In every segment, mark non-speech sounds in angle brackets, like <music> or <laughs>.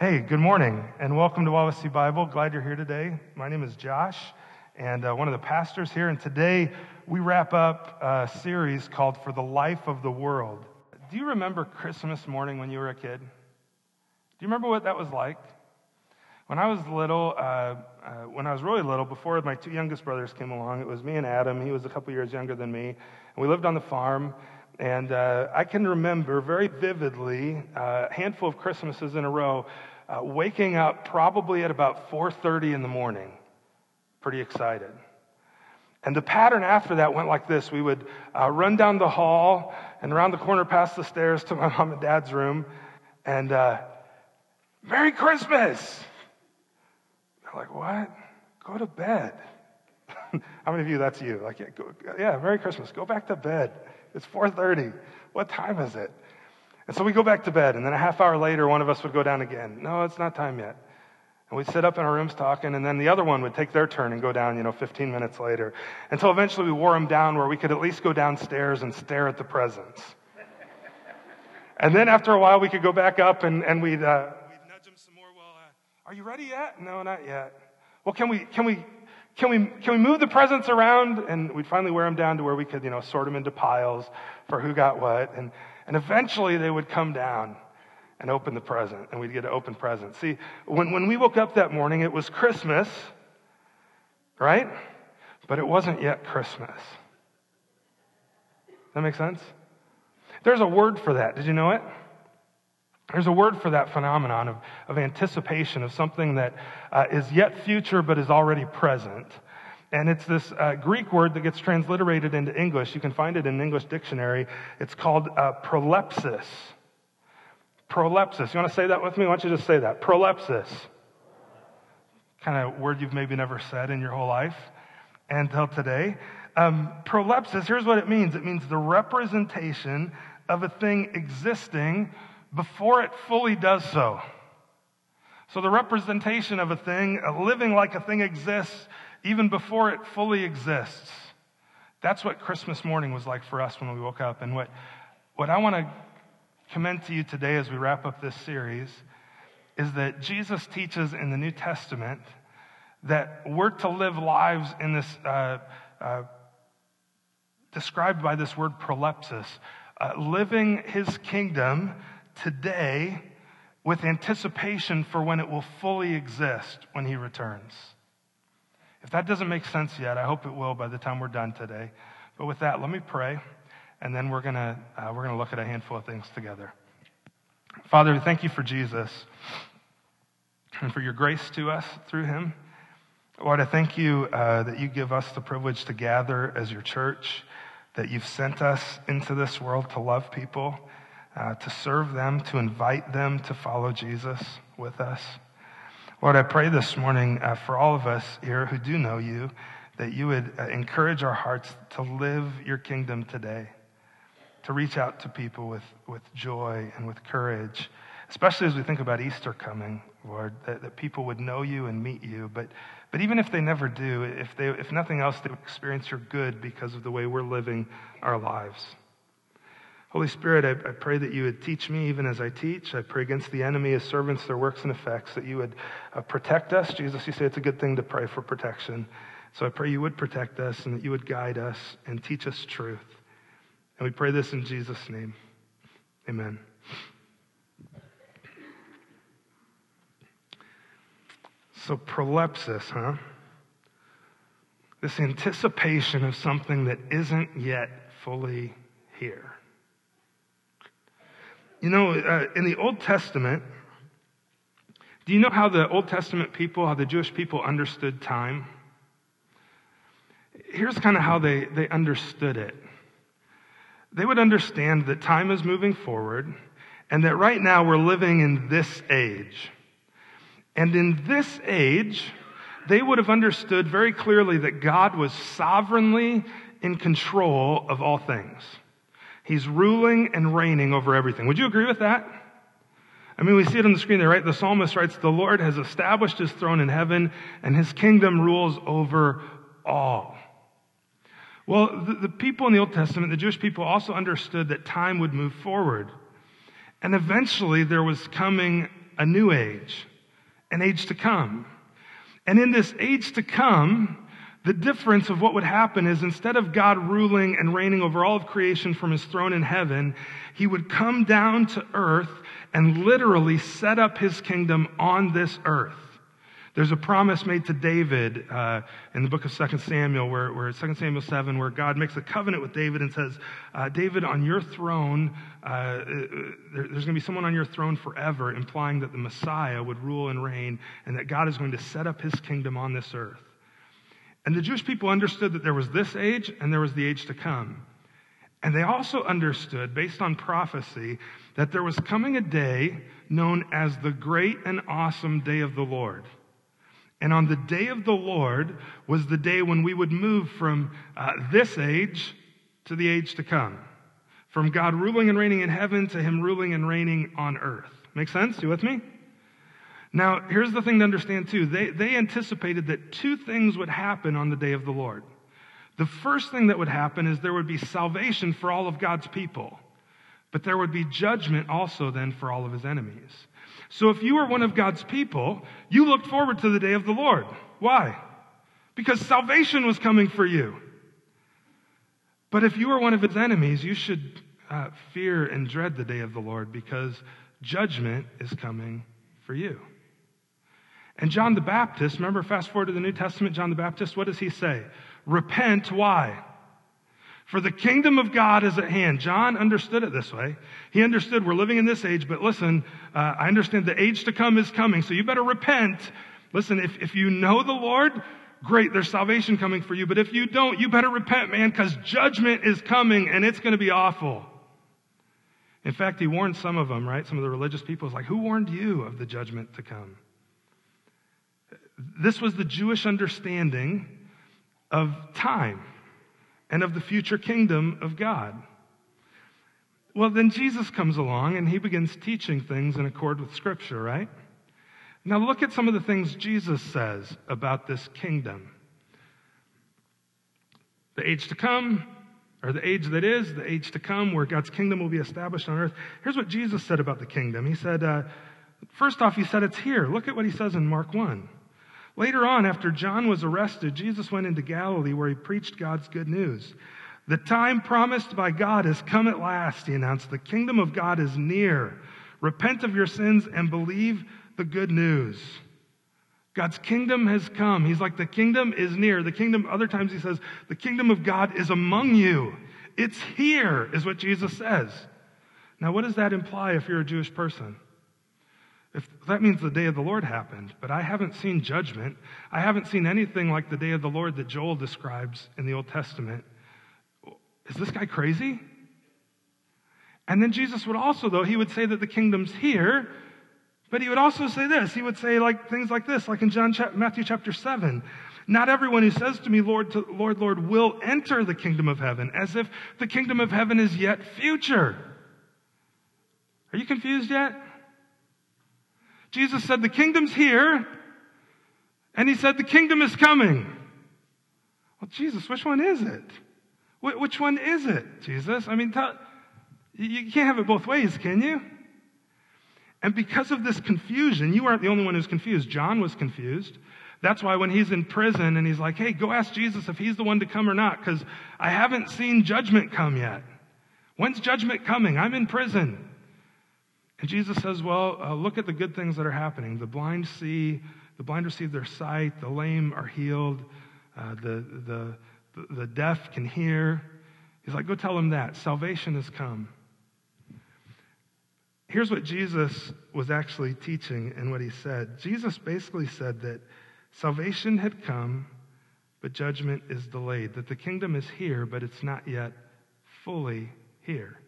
Hey, good morning, and welcome to Wawasee Bible. Glad you're here today. My name is Josh, and uh, one of the pastors here. And today we wrap up a series called For the Life of the World. Do you remember Christmas morning when you were a kid? Do you remember what that was like? When I was little, uh, uh, when I was really little, before my two youngest brothers came along, it was me and Adam. He was a couple years younger than me, and we lived on the farm. And uh, I can remember very vividly uh, a handful of Christmases in a row uh, waking up probably at about 4.30 in the morning pretty excited. And the pattern after that went like this. We would uh, run down the hall and around the corner past the stairs to my <laughs> mom and dad's room and uh, merry christmas! They're like what? Go to bed. <laughs> How many of you that's you? Like yeah, go, yeah merry christmas. Go back to bed. It's 4.30 what time is it and so we go back to bed, and then a half hour later, one of us would go down again. No, it's not time yet. And we'd sit up in our rooms talking, and then the other one would take their turn and go down, you know, 15 minutes later. Until eventually we wore them down where we could at least go downstairs and stare at the presents. and then after a while, we could go back up and, and we'd, uh, we'd nudge them some more. Well, uh, are you ready yet? No, not yet. Well, can we, can we, can we, can we move the presents around? And we'd finally wear them down to where we could, you know, sort them into piles for who got what. And, and eventually they would come down and open the present, and we'd get an open present. See, when, when we woke up that morning, it was Christmas, right? But it wasn't yet Christmas. That make sense? There's a word for that. Did you know it? There's a word for that phenomenon of, of anticipation of something that uh, is yet future but is already present. And it's this uh, Greek word that gets transliterated into English. You can find it in an English dictionary. It's called uh, prolepsis. Prolepsis. You want to say that with me? Why don't you just say that? Prolepsis. Kind of word you've maybe never said in your whole life until today. Um, prolepsis, here's what it means it means the representation of a thing existing before it fully does so. So the representation of a thing, living like a thing exists even before it fully exists. That's what Christmas morning was like for us when we woke up. And what, what I want to commend to you today as we wrap up this series is that Jesus teaches in the New Testament that we're to live lives in this, uh, uh, described by this word prolepsis, uh, living his kingdom today with anticipation for when it will fully exist when he returns. If that doesn't make sense yet, I hope it will by the time we're done today. But with that, let me pray, and then we're going to uh, we're gonna look at a handful of things together. Father, we thank you for Jesus and for your grace to us through him. Lord, I thank you uh, that you give us the privilege to gather as your church, that you've sent us into this world to love people, uh, to serve them, to invite them to follow Jesus with us. Lord, I pray this morning uh, for all of us here who do know you that you would uh, encourage our hearts to live your kingdom today, to reach out to people with, with joy and with courage, especially as we think about Easter coming, Lord, that, that people would know you and meet you. But, but even if they never do, if, they, if nothing else, they would experience your good because of the way we're living our lives. Holy Spirit, I, I, pray that you would teach me even as I teach. I pray against the enemy, his servants, their works and effects, that you would uh, protect us. Jesus, you say it's a good thing to pray for protection. So I pray you would protect us and that you would guide us and teach us truth. And we pray this in Jesus' name. Amen. So, prolepsis, huh? This anticipation of something that isn't yet fully here. You know, uh, in the Old Testament, do you know how the Old Testament people, how the Jewish people understood time? Here's kind of how they, they understood it. They would understand that time is moving forward and that right now we're living in this age. And in this age, they would have understood very clearly that God was sovereignly in control of all things. He's ruling and reigning over everything. Would you agree with that? I mean, we see it on the screen there, right? The psalmist writes, The Lord has established his throne in heaven, and his kingdom rules over all. Well, the, the, people in the Old Testament, the Jewish people, also understood that time would move forward. And eventually there was coming a new age, an age to come. And in this age to come, the difference of what would happen is instead of God ruling and reigning over all of creation from his throne in heaven, he would come down to earth and literally set up his kingdom on this earth. There's a promise made to David uh, in the book of 2 Samuel, where, where 2 Samuel 7, where God makes a covenant with David and says, uh, David, on your throne, uh, uh there, there's going to be someone on your throne forever, implying that the Messiah would rule and reign, and that God is going to set up his kingdom on this earth. And the Jewish people understood that there was this age and there was the age to come. And they also understood, based on prophecy, that there was coming a day known as the great and awesome day of the Lord. And on the day of the Lord was the day when we would move from uh, this age to the age to come. From God ruling and reigning in heaven to Him ruling and reigning on earth. Make sense? You with me? Now, here's the thing to understand too. They, they anticipated that two things would happen on the day of the Lord. The first thing that would happen is there would be salvation for all of God's people, but there would be judgment also then for all of his enemies. So if you were one of God's people, you looked forward to the day of the Lord. Why? Because salvation was coming for you. But if you were one of his enemies, you should uh, fear and dread the day of the Lord because judgment is coming for you. And John the Baptist, remember, fast forward to the New Testament, John the Baptist, what does he say? Repent, why? For the kingdom of God is at hand. John understood it this way. He understood we're living in this age, but listen, uh, I understand the age to come is coming, so you better repent. Listen, if, if you know the Lord, great, there's salvation coming for you. But if you don't, you better repent, man, because judgment is coming and it's going to be awful. In fact, he warned some of them, right? Some of the religious people. It's like, who warned you of the judgment to come? This was the Jewish understanding of time and of the future kingdom of God. Well, then Jesus comes along and he begins teaching things in accord with Scripture, right? Now, look at some of the things Jesus says about this kingdom. The age to come, or the age that is, the age to come, where God's kingdom will be established on earth. Here's what Jesus said about the kingdom. He said, uh, first off, he said it's here. Look at what he says in Mark 1. Later on, after John was arrested, Jesus went into Galilee where he preached God's good news. The time promised by God has come at last, he announced. The kingdom of God is near. Repent of your sins and believe the good news. God's kingdom has come. He's like, the kingdom is near. The kingdom, other times he says, the kingdom of God is among you. It's here, is what Jesus says. Now, what does that imply if you're a Jewish person? If that means the day of the Lord happened, but I haven't seen judgment. I haven't seen anything like the day of the Lord that Joel describes in the Old Testament. Is this guy crazy? And then Jesus would also, though, he would say that the kingdom's here, but he would also say this. He would say like things like this, like in John Matthew chapter 7. Not everyone who says to me, Lord, to, Lord, Lord, will enter the kingdom of heaven, as if the kingdom of heaven is yet future. Are you confused yet? Jesus said, The kingdom's here. And he said, The kingdom is coming. Well, Jesus, which one is it? Which one is it, Jesus? I mean, tell, you can't have it both ways, can you? And because of this confusion, you aren't the only one who's confused. John was confused. That's why when he's in prison and he's like, hey, go ask Jesus if he's the one to come or not, because I haven't seen judgment come yet. When's judgment coming? I'm in prison. And Jesus says, Well, uh, look at the good things that are happening. The blind see, the blind receive their sight, the lame are healed, uh, the, the, the deaf can hear. He's like, Go tell them that. Salvation has come. Here's what Jesus was actually teaching and what he said. Jesus basically said that salvation had come, but judgment is delayed. That the kingdom is here, but it's not yet fully here.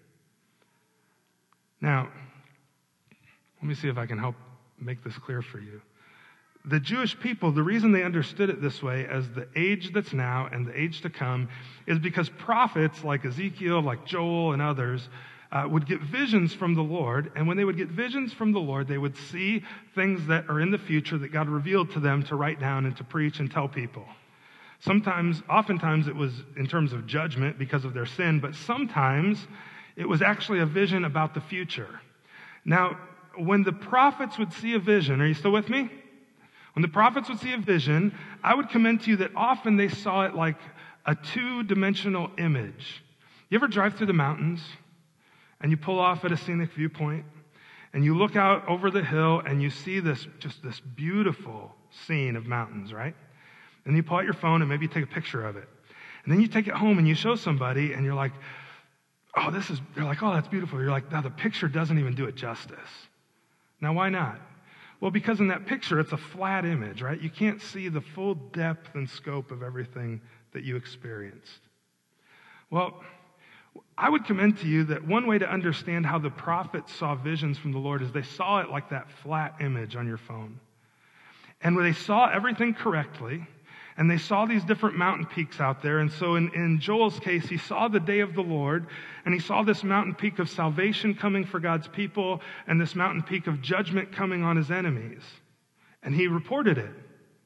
Now, let me see if I can help make this clear for you. The Jewish people, the reason they understood it this way as the age that's now and the age to come is because prophets like Ezekiel, like Joel, and others uh, would get visions from the Lord. And when they would get visions from the Lord, they would see things that are in the future that God revealed to them to write down and to preach and tell people. Sometimes, oftentimes, it was in terms of judgment because of their sin, but sometimes it was actually a vision about the future. Now, when the prophets would see a vision, are you still with me? When the prophets would see a vision, I would commend to you that often they saw it like a two dimensional image. You ever drive through the mountains and you pull off at a scenic viewpoint and you look out over the hill and you see this just this beautiful scene of mountains, right? And you pull out your phone and maybe you take a picture of it. And then you take it home and you show somebody and you're like, oh, this is, they're like, oh, that's beautiful. You're like, now the picture doesn't even do it justice. Now, why not? Well, because in that picture, it's a flat image, right? You can't see the full depth and scope of everything that you experienced. Well, I would commend to you that one way to understand how the prophets saw visions from the Lord is they saw it like that flat image on your phone. And when they saw everything correctly, and they saw these different mountain peaks out there. And so in, in Joel's case, he saw the day of the Lord, and he saw this mountain peak of salvation coming for God's people, and this mountain peak of judgment coming on his enemies. And he reported it.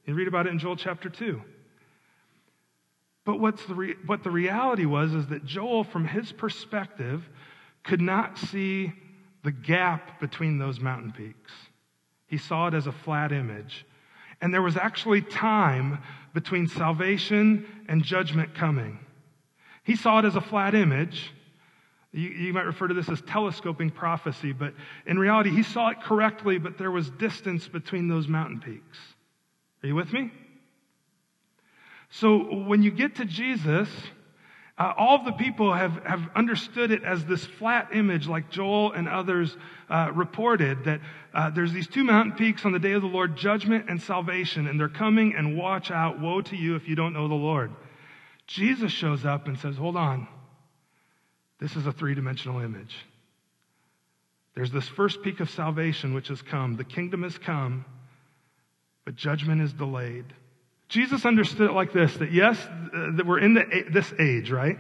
You read about it in Joel chapter 2. But what's the re- what the reality was is that Joel, from his perspective, could not see the gap between those mountain peaks. He saw it as a flat image. And there was actually time between salvation and judgment coming. He saw it as a flat image. You, you, might refer to this as telescoping prophecy, but in reality, he saw it correctly, but there was distance between those mountain peaks. Are you with me? So when you get to Jesus, uh, all of the people have, have understood it as this flat image, like Joel and others uh, reported, that uh, there's these two mountain peaks on the day of the Lord, judgment and salvation, and they're coming and watch out. Woe to you if you don't know the Lord. Jesus shows up and says, Hold on. This is a three dimensional image. There's this first peak of salvation which has come. The kingdom has come, but judgment is delayed. Jesus understood it like this that yes, uh, that we're in the, this age, right?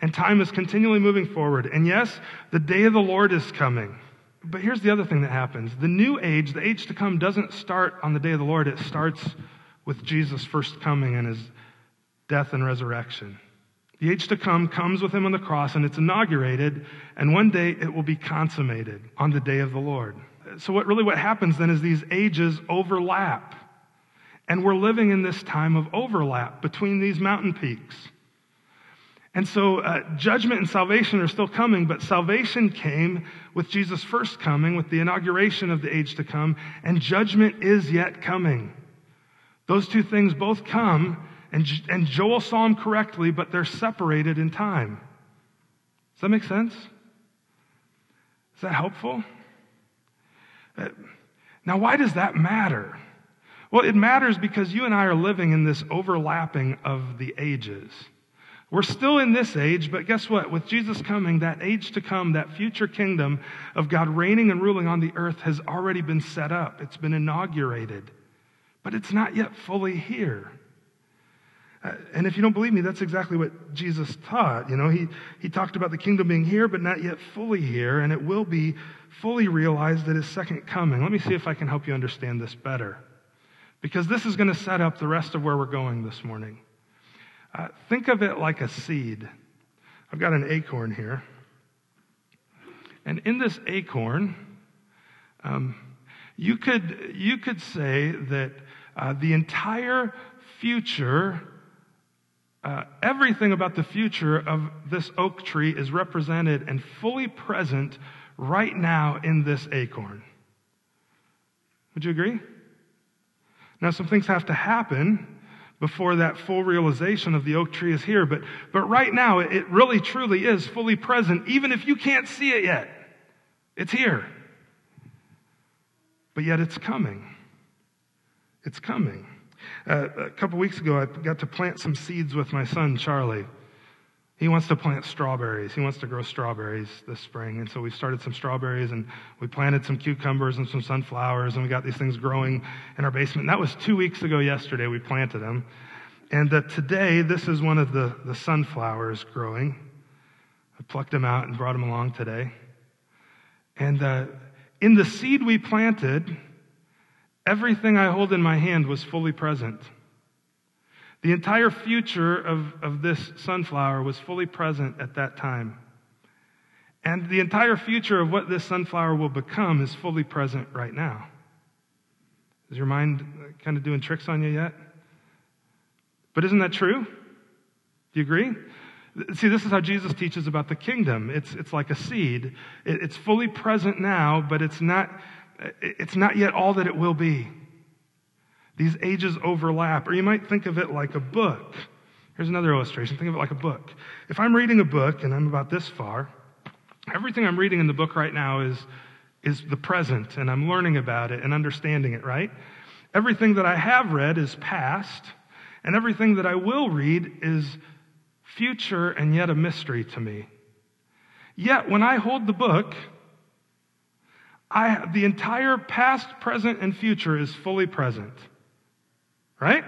And time is continually moving forward. And yes, the day of the Lord is coming. But here's the other thing that happens the new age, the age to come, doesn't start on the day of the Lord, it starts with Jesus' first coming and his death and resurrection. The age to come comes with him on the cross and it's inaugurated, and one day it will be consummated on the day of the Lord. So, what really what happens then is these ages overlap. And we're living in this time of overlap between these mountain peaks. And so uh, judgment and salvation are still coming, but salvation came with Jesus' first coming, with the inauguration of the age to come, and judgment is yet coming. Those two things both come, and, and Joel saw them correctly, but they're separated in time. Does that make sense? Is that helpful? Uh, now, why does that matter? Well, it matters because you and I are living in this overlapping of the ages. We're still in this age, but guess what? With Jesus coming, that age to come, that future kingdom of God reigning and ruling on the earth has already been set up. It's been inaugurated, but it's not yet fully here. Uh, and if you don't believe me, that's exactly what Jesus taught. You know, he, he talked about the kingdom being here, but not yet fully here, and it will be fully realized at his second coming. Let me see if I can help you understand this better because this is going to set up the rest of where we're going this morning. Uh, think of it like a seed. I've got an acorn here. And in this acorn, um, you, could, you could say that uh, the entire future, uh, everything about the future of this oak tree is represented and fully present right now in this acorn. Would you agree? Now, some things have to happen before that full realization of the oak tree is here, but, but right now, it really truly is fully present, even if you can't see it yet. It's here. But yet, it's coming. It's coming. Uh, a couple weeks ago, I got to plant some seeds with my son, Charlie. He wants to plant strawberries. He wants to grow strawberries this spring. And so we started some strawberries and we planted some cucumbers and some sunflowers and we got these things growing in our basement. And that was two weeks ago yesterday. We planted them. And uh, today, this is one of the, the sunflowers growing. I plucked them out and brought them along today. And uh, in the seed we planted, everything I hold in my hand was fully present. The entire future of, of this sunflower was fully present at that time. And the entire future of what this sunflower will become is fully present right now. Is your mind uh, kind of doing tricks on you yet? But isn't that true? Do you agree? See, this is how Jesus teaches about the kingdom. It's, it's like a seed. It, it's fully present now, but it's not, uh, it's not yet all that it will be. These ages overlap. Or you might think of it like a book. Here's another illustration. Think of it like a book. If I'm reading a book and I'm about this far, everything I'm reading in the book right now is, is the present, and I'm learning about it and understanding it, right? Everything that I have read is past, and everything that I will read is future and yet a mystery to me. Yet, when I hold the book, I, the entire past, present, and future is fully present. Right?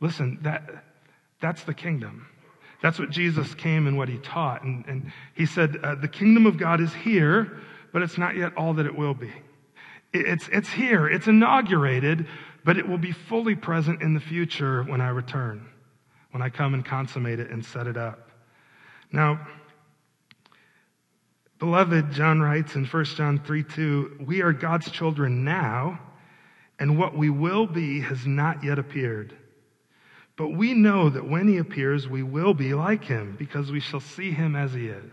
Listen, that, that's the kingdom. That's what Jesus came and what he taught. And, and he said, uh, The kingdom of God is here, but it's not yet all that it will be. It's, it's here, it's inaugurated, but it will be fully present in the future when I return when I come and consummate it and set it up. Now, beloved, John writes in 1 John 3 2, we are God's children now, and what we will be has not yet appeared. But we know that when he appears, we will be like him, because we shall see him as he is.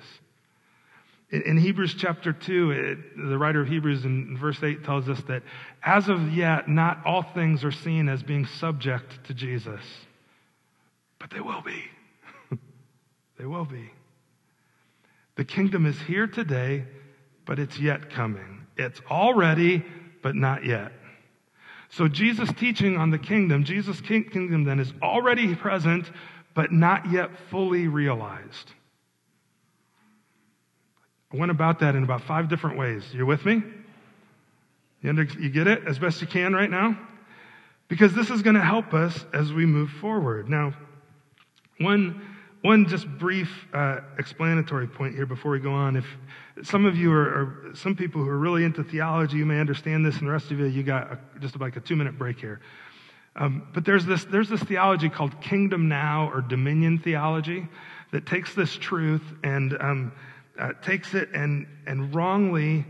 In Hebrews chapter 2, it, the writer of Hebrews in verse 8 tells us that as of yet, not all things are seen as being subject to Jesus but they will be. <laughs> they will be. The kingdom is here today, but it's yet coming. It's already, but not yet. So Jesus' teaching on the kingdom, Jesus' kingdom then is already present, but not yet fully realized. I went about that in about five different ways. You with me? You, get it as best you can right now? Because this is going to help us as we move forward. Now, one, one just brief uh, explanatory point here before we go on. If some of you are, are, some people who are really into theology, you may understand this, and the rest of you, you got a, just like a two minute break here. Um, but there's this, there's this theology called kingdom now or dominion theology that takes this truth and um, uh, takes it and, and wrongly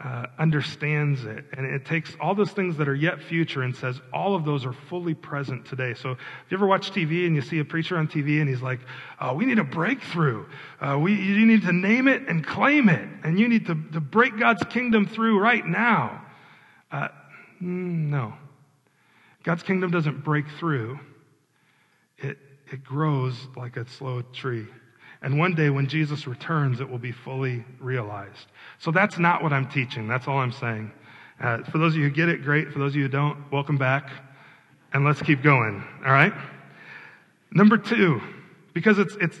uh, understands it. And it takes all those things that are yet future and says all of those are fully present today. So if you ever watch TV and you see a preacher on TV and he's like, oh, we need a breakthrough. Uh, we, you need to name it and claim it. And you need to, to break God's kingdom through right now. Uh, mm, no. God's kingdom doesn't break through. It, it grows like a slow tree. And one day when Jesus returns, it will be fully realized. So that's not what I'm teaching. That's all I'm saying. Uh, for those of you who get it, great. For those of you who don't, welcome back. And let's keep going. All right? Number two, because it's, it's,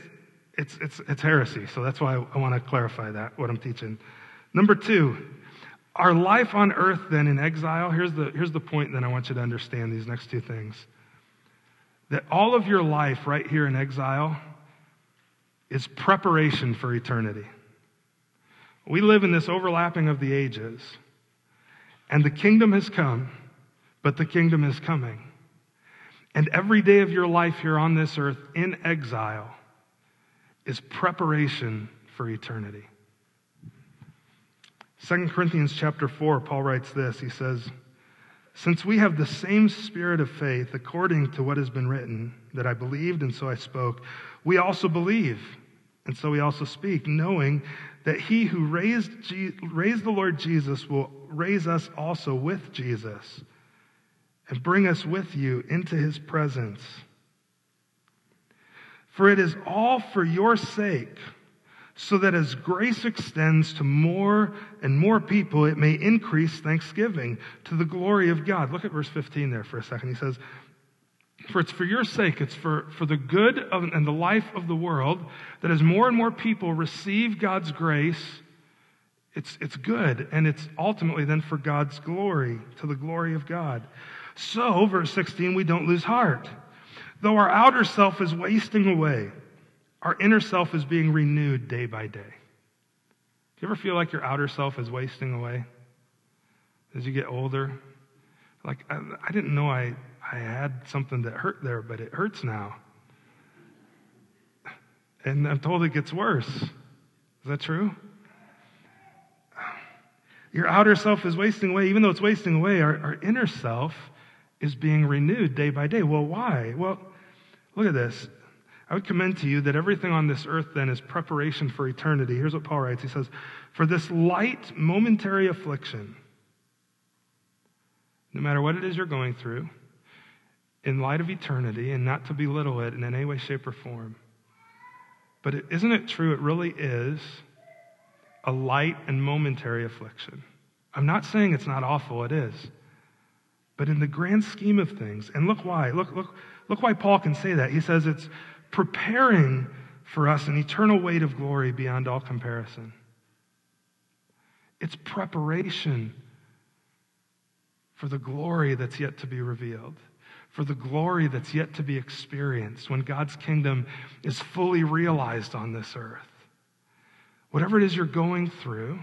it's, it's, it's heresy. So that's why I, I want to clarify that, what I'm teaching. Number two, our life on earth then in exile, here's the, here's the point that I want you to understand these next two things. That all of your life right here in exile is preparation for eternity. We live in this overlapping of the ages, and the kingdom has come, but the kingdom is coming. And every day of your life here on this earth in exile is preparation for eternity. 2 Corinthians chapter 4, Paul writes this. He says, Since we have the same spirit of faith, according to what has been written, that I believed and so I spoke, we also believe, and so we also speak, knowing that he who raised, Je- raised the Lord Jesus will raise us also with Jesus and bring us with you into his presence. For it is all for your sake, so that as grace extends to more and more people, it may increase thanksgiving to the glory of God. Look at verse 15 there for a second. He says, for it's for your sake, it's for, for the good of, and the life of the world, that as more and more people receive God's grace, it's, it's good, and it's ultimately then for God's glory, to the glory of God. So, verse 16, we don't lose heart. Though our outer self is wasting away, our inner self is being renewed day by day. Do you ever feel like your outer self is wasting away as you get older? Like, I, I didn't know I, I had something that hurt there, but it hurts now. And I'm told it gets worse. Is that true? Your outer self is wasting away. Even though it's wasting away, our, our inner self is being renewed day by day. Well, why? Well, look at this. I would commend to you that everything on this earth then is preparation for eternity. Here's what Paul writes He says, For this light, momentary affliction, no matter what it is you're going through, in light of eternity, and not to belittle it in any way, shape, or form. But is isn't it true? It really is a light and momentary affliction. I'm not saying it's not awful, it is. But in the grand scheme of things, and look why, look, look, look why Paul can say that. He says it's preparing for us an eternal weight of glory beyond all comparison. It's preparation for the glory that's yet to be revealed, for the glory that's yet to be experienced when God's kingdom is fully realized on this earth. Whatever it is you're going through,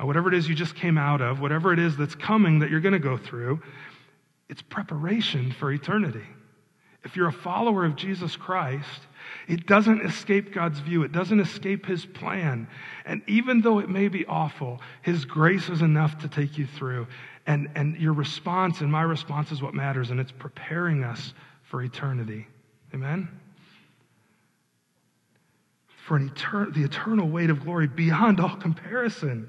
uh, whatever it is you just came out of, whatever it is that's coming that you're going to go through, it's preparation for eternity. If you're a follower of Jesus Christ, it doesn't escape God's view. It doesn't escape His plan. And even though it may be awful, His grace is enough to take you through. And, and your response and my response is what matters, and it's preparing us for eternity. Amen? for an etern- the eternal weight of glory beyond all comparison.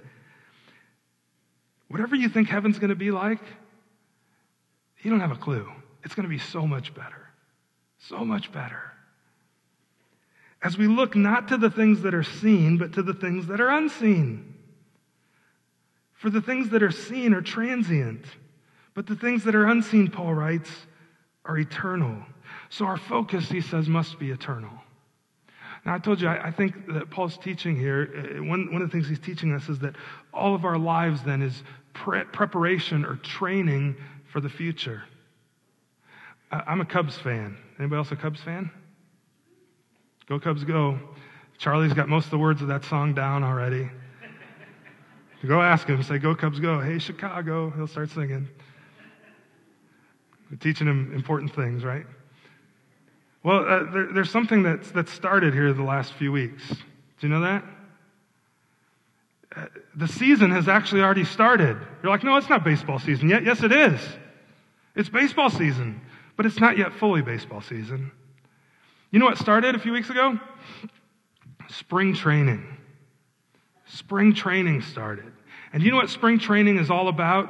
Whatever you think heaven's going to be like, you don't have a clue. It's going to be so much better. So much better. As we look not to the things that are seen, but to the things that are unseen. For the things that are seen are transient, but the things that are unseen, Paul writes, are eternal. So our focus, he says, must be eternal. Now, I told you, I, I think that Paul's teaching here, uh, one, one of the things he's teaching us is that all of our lives then is pre- preparation or training for the future. I, I'm a Cubs fan. Anybody else a Cubs fan? Go Cubs, go. Charlie's got most of the words of that song down already. Go ask him, say, Go Cubs, go. Hey, Chicago. He'll start singing. We're teaching him important things, right? Well, uh, there, there's something that's, that's started here the last few weeks. Do you know that? Uh, the season has actually already started. You're like, no, it's not baseball season yet. Yes, it is. It's baseball season, but it's not yet fully baseball season. You know what started a few weeks ago? Spring training. Spring training started. And you know what spring training is all about?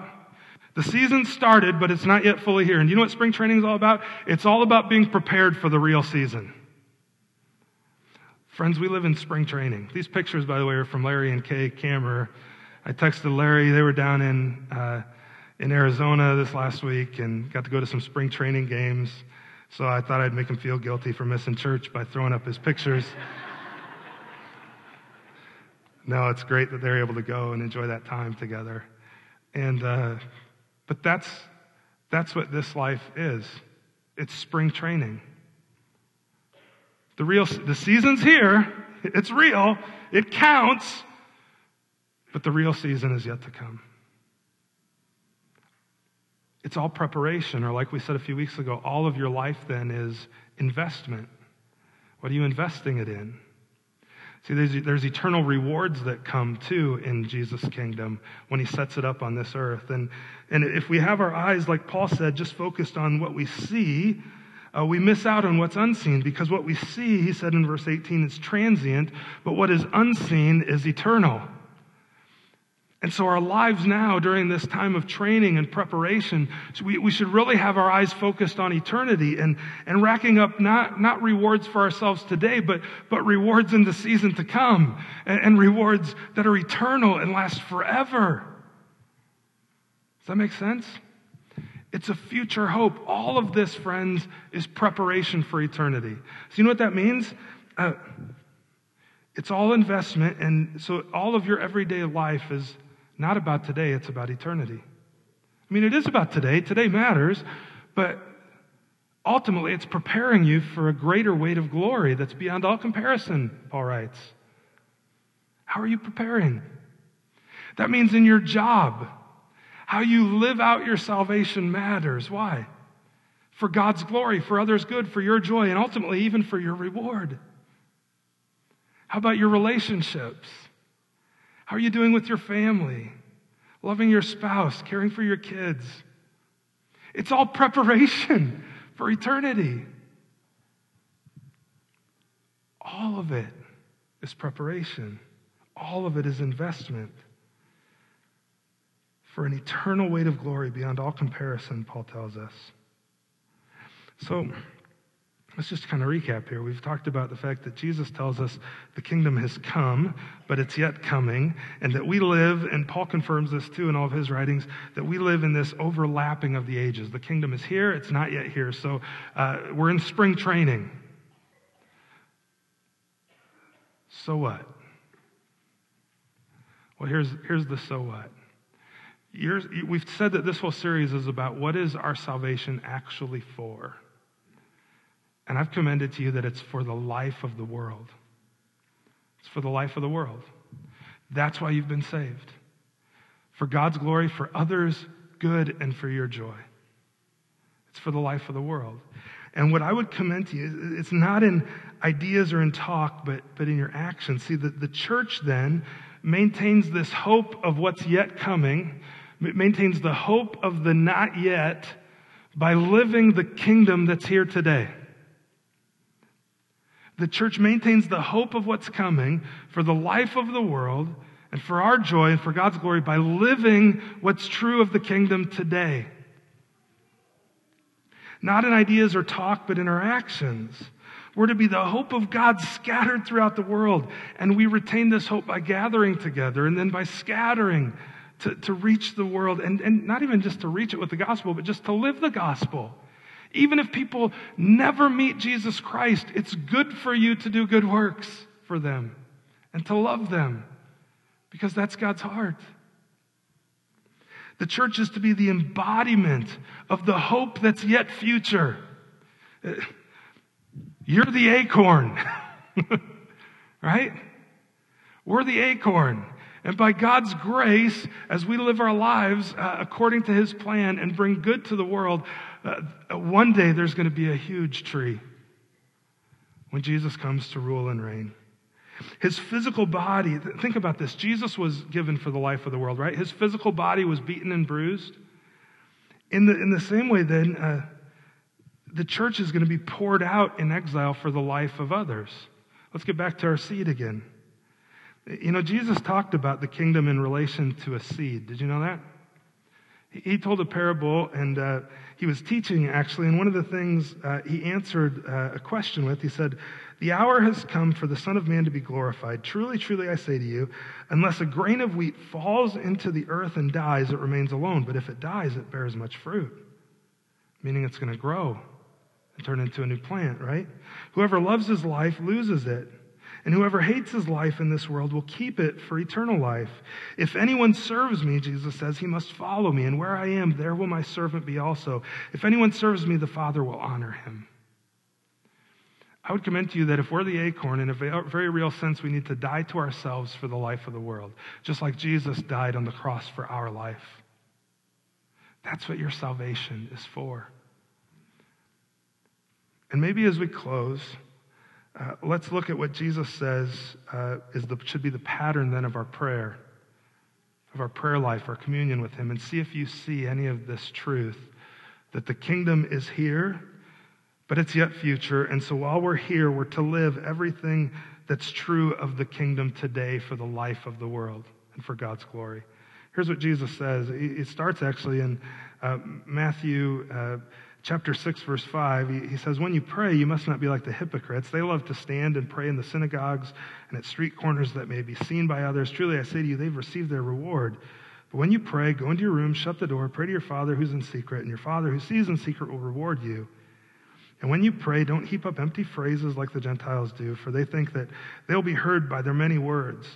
The season started, but it's not yet fully here. And you know what spring training is all about? It's all about being prepared for the real season. Friends, we live in spring training. These pictures, by the way, are from Larry and Kay Kammer. I texted Larry. They were down in, uh, in Arizona this last week and got to go to some spring training games. So I thought I'd make him feel guilty for missing church by throwing up his pictures. No, it's great that they're able to go and enjoy that time together. And uh, but that's, that's what this life is it's spring training. The, real, the season's here, it's real, it counts, but the real season is yet to come. It's all preparation, or like we said a few weeks ago, all of your life then is investment. What are you investing it in? See, there's, there's eternal rewards that come too in Jesus' kingdom when he sets it up on this earth. And, and if we have our eyes, like Paul said, just focused on what we see, uh, we miss out on what's unseen because what we see, he said in verse 18, is transient, but what is unseen is eternal. And so, our lives now, during this time of training and preparation, we, we should really have our eyes focused on eternity and, and racking up not, not rewards for ourselves today, but, but rewards in the season to come, and, and rewards that are eternal and last forever. Does that make sense? It's a future hope. All of this, friends, is preparation for eternity. So, you know what that means? Uh, it's all investment, and so all of your everyday life is not about today, it's about eternity. I mean, it is about today. Today matters, but ultimately it's preparing you for a greater weight of glory that's beyond all comparison, Paul writes. How are you preparing? That means in your job, how you live out your salvation matters. Why? For God's glory, for others' good, for your joy, and ultimately even for your reward. How about your relationships? How are you doing with your family? Loving your spouse, caring for your kids. It's all preparation <laughs> for eternity. All of it is preparation, all of it is investment for an eternal weight of glory beyond all comparison, Paul tells us. So, let's just kind of recap here. We've talked about the fact that Jesus tells us the kingdom has come, but it's yet coming, and that we live, and Paul confirms this too in all of his writings, that we live in this overlapping of the ages. The kingdom is here, it's not yet here. So, uh, we're in spring training. So what? Well, here's, here's the so what. You're, we've said that this whole series is about what is our salvation actually for. And I've commended to you that it's for the life of the world. It's for the life of the world. That's why you've been saved. For God's glory, for others' good, and for your joy. It's for the life of the world. And what I would commend to you, is it's not in ideas or in talk, but, but in your actions. See, the, the church then maintains this hope of what's yet coming, maintains the hope of the not yet by living the kingdom that's here today. The church maintains the hope of what's coming for the life of the world and for our joy and for God's glory by living what's true of the kingdom today. Not in ideas or talk, but in our actions. We're to be the hope of God scattered throughout the world. And we retain this hope by gathering together and then by scattering to, to reach the world. And, and not even just to reach it with the gospel, but just to live the gospel. Even if people never meet Jesus Christ, it's good for you to do good works for them and to love them because that's God's heart. The church is to be the embodiment of the hope that's yet future. You're the acorn, <laughs> right? We're the acorn. And by God's grace, as we live our lives uh, according to His plan and bring good to the world, uh, one day there's going to be a huge tree when Jesus comes to rule and reign. His physical body, think about this. Jesus was given for the life of the world, right? His physical body was beaten and bruised. In the, in the same way, then, uh, the church is going to be poured out in exile for the life of others. Let's get back to our seed again. You know, Jesus talked about the kingdom in relation to a seed. Did you know that? He told a parable, and uh, he was teaching actually, and one of the things uh, he answered uh, a question with, he said, The hour has come for the Son of Man to be glorified. Truly, truly, I say to you, unless a grain of wheat falls into the earth and dies, it remains alone. But if it dies, it bears much fruit, meaning it's going to grow and turn into a new plant, right? Whoever loves his life loses it. And whoever hates his life in this world will keep it for eternal life. If anyone serves me, Jesus says, he must follow me. And where I am, there will my servant be also. If anyone serves me, the Father will honor him. I would commend to you that if we're the acorn, in a very real sense, we need to die to ourselves for the life of the world, just like Jesus died on the cross for our life. That's what your salvation is for. And maybe as we close, uh, let's look at what Jesus says uh, is the, should be the pattern then of our prayer, of our prayer life, our communion with Him, and see if you see any of this truth that the kingdom is here, but it's yet future. And so while we're here, we're to live everything that's true of the kingdom today for the life of the world and for God's glory. Here's what Jesus says. It starts actually in uh, Matthew uh, chapter 6, verse 5, he, says, When you pray, you must not be like the hypocrites. They love to stand and pray in the synagogues and at street corners that may be seen by others. Truly, I say to you, they've received their reward. But when you pray, go into your room, shut the door, pray to your Father who's in secret, and your Father who sees in secret will reward you. And when you pray, don't heap up empty phrases like the Gentiles do, for they think that they'll be heard by their many words.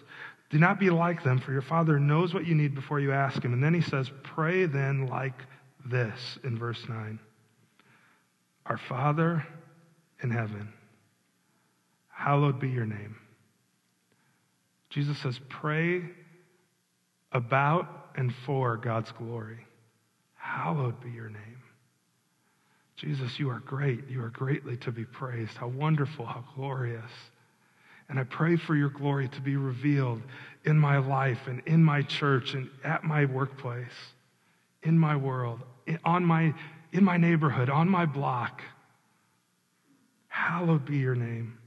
Do not be like them, for your Father knows what you need before you ask Him. And then He says, Pray then like this in verse 9. Our Father in heaven, hallowed be your name. Jesus says, pray about and for God's glory. Hallowed be your name. Jesus, you are great. You are greatly to be praised. How wonderful, how glorious. And I pray for your glory to be revealed in my life and in my church and at my workplace, in my world, on my, in my neighborhood, on my block. Hallowed be your name.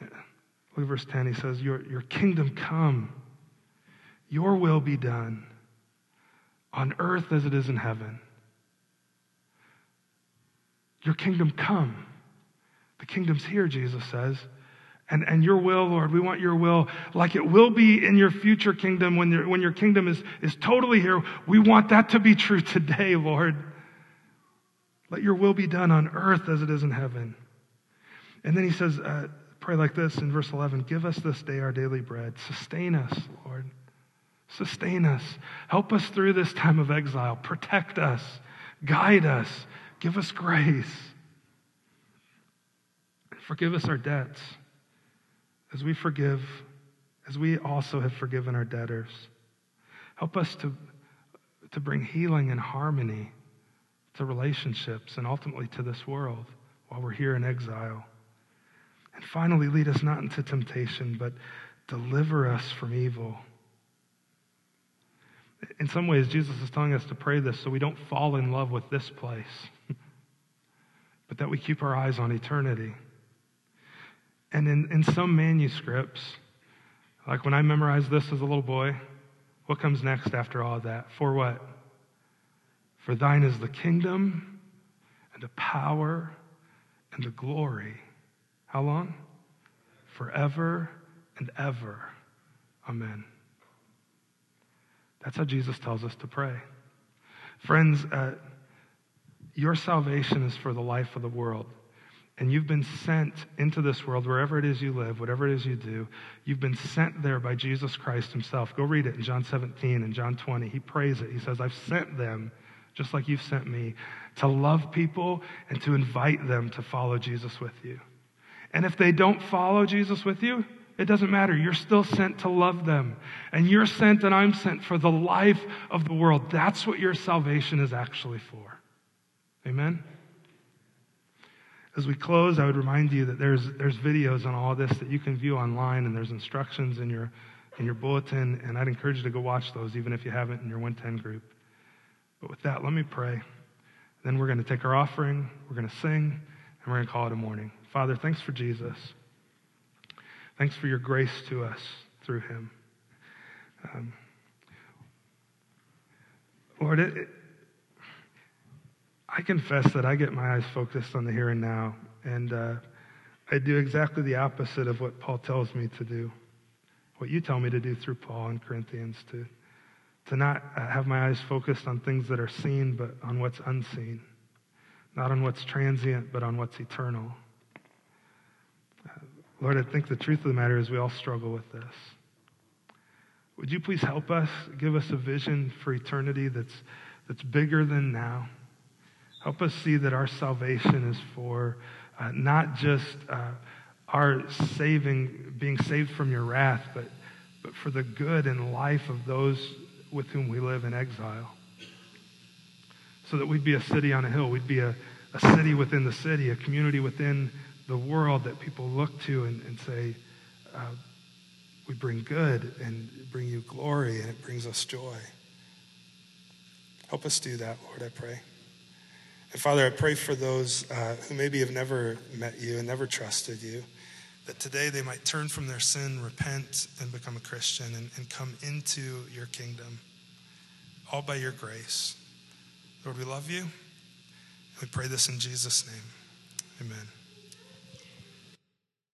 Look at verse 10. He says, Your, your kingdom come, your will be done on earth as it is in heaven. Your kingdom come. The kingdom's here, Jesus says. And, and your will, Lord, we want your will like it will be in your future kingdom when, your when your kingdom is, is totally here. We want that to be true today, Lord. Let your will be done on earth as it is in heaven. And then he says, uh, pray like this in verse 11 Give us this day our daily bread. Sustain us, Lord. Sustain us. Help us through this time of exile. Protect us. Guide us. Give us grace. Forgive us our debts as we forgive, as we also have forgiven our debtors. Help us to, to bring healing and harmony to relationships and ultimately to this world while we're here in exile. And finally, lead us not into temptation, but deliver us from evil. In some ways, Jesus is telling us to pray this so we don't fall in love with this place, <laughs> but that we keep our eyes on eternity. And in, in some manuscripts, like when I memorized this as a little boy, what comes next after all of that? For what? For thine is the kingdom and the power and the glory. How long? Forever and ever. Amen. That's how Jesus tells us to pray. Friends, uh, your salvation is for the life of the world. And you've been sent into this world, wherever it is you live, whatever it is you do, you've been sent there by Jesus Christ himself. Go read it in John 17 and John 20. He prays it. He says, I've sent them, just like you've sent me, to love people and to invite them to follow Jesus with you. And if they don't follow Jesus with you, it doesn't matter. You're still sent to love them. And you're sent and I'm sent for the life of the world. That's what your salvation is actually for. Amen? As we close, I would remind you that there's, there's videos on all this that you can view online, and there's instructions in your, in your bulletin, and I'd encourage you to go watch those, even if you haven't in your 110 group. But with that, let me pray. Then we're going to take our offering, we're going to sing, and we're going to call it a morning. Father, thanks for Jesus. Thanks for your grace to us through him. Um, Lord, it, it, I confess that I get my eyes focused on the here and now, and uh, I do exactly the opposite of what Paul tells me to do, what you tell me to do through Paul in Corinthians, to, to not have my eyes focused on things that are seen, but on what's unseen, not on what's transient, but on what's eternal. Lord, I think the truth of the matter is we all struggle with this. Would you please help us, give us a vision for eternity that's, that's bigger than now? Help us see that our salvation is for uh, not just uh, our saving, being saved from your wrath, but, but for the good and life of those with whom we live in exile. So that we'd be a city on a hill, we'd be a, a city within the city, a community within the world that people look to and, and say, uh, we bring good and bring you glory and it brings us joy. Help us do that, Lord, I pray. And Father, I pray for those uh, who maybe have never met you and never trusted you, that today they might turn from their sin, repent, and become a Christian and, and come into your kingdom, all by your grace. Lord, we love you. We pray this in Jesus' name. Amen.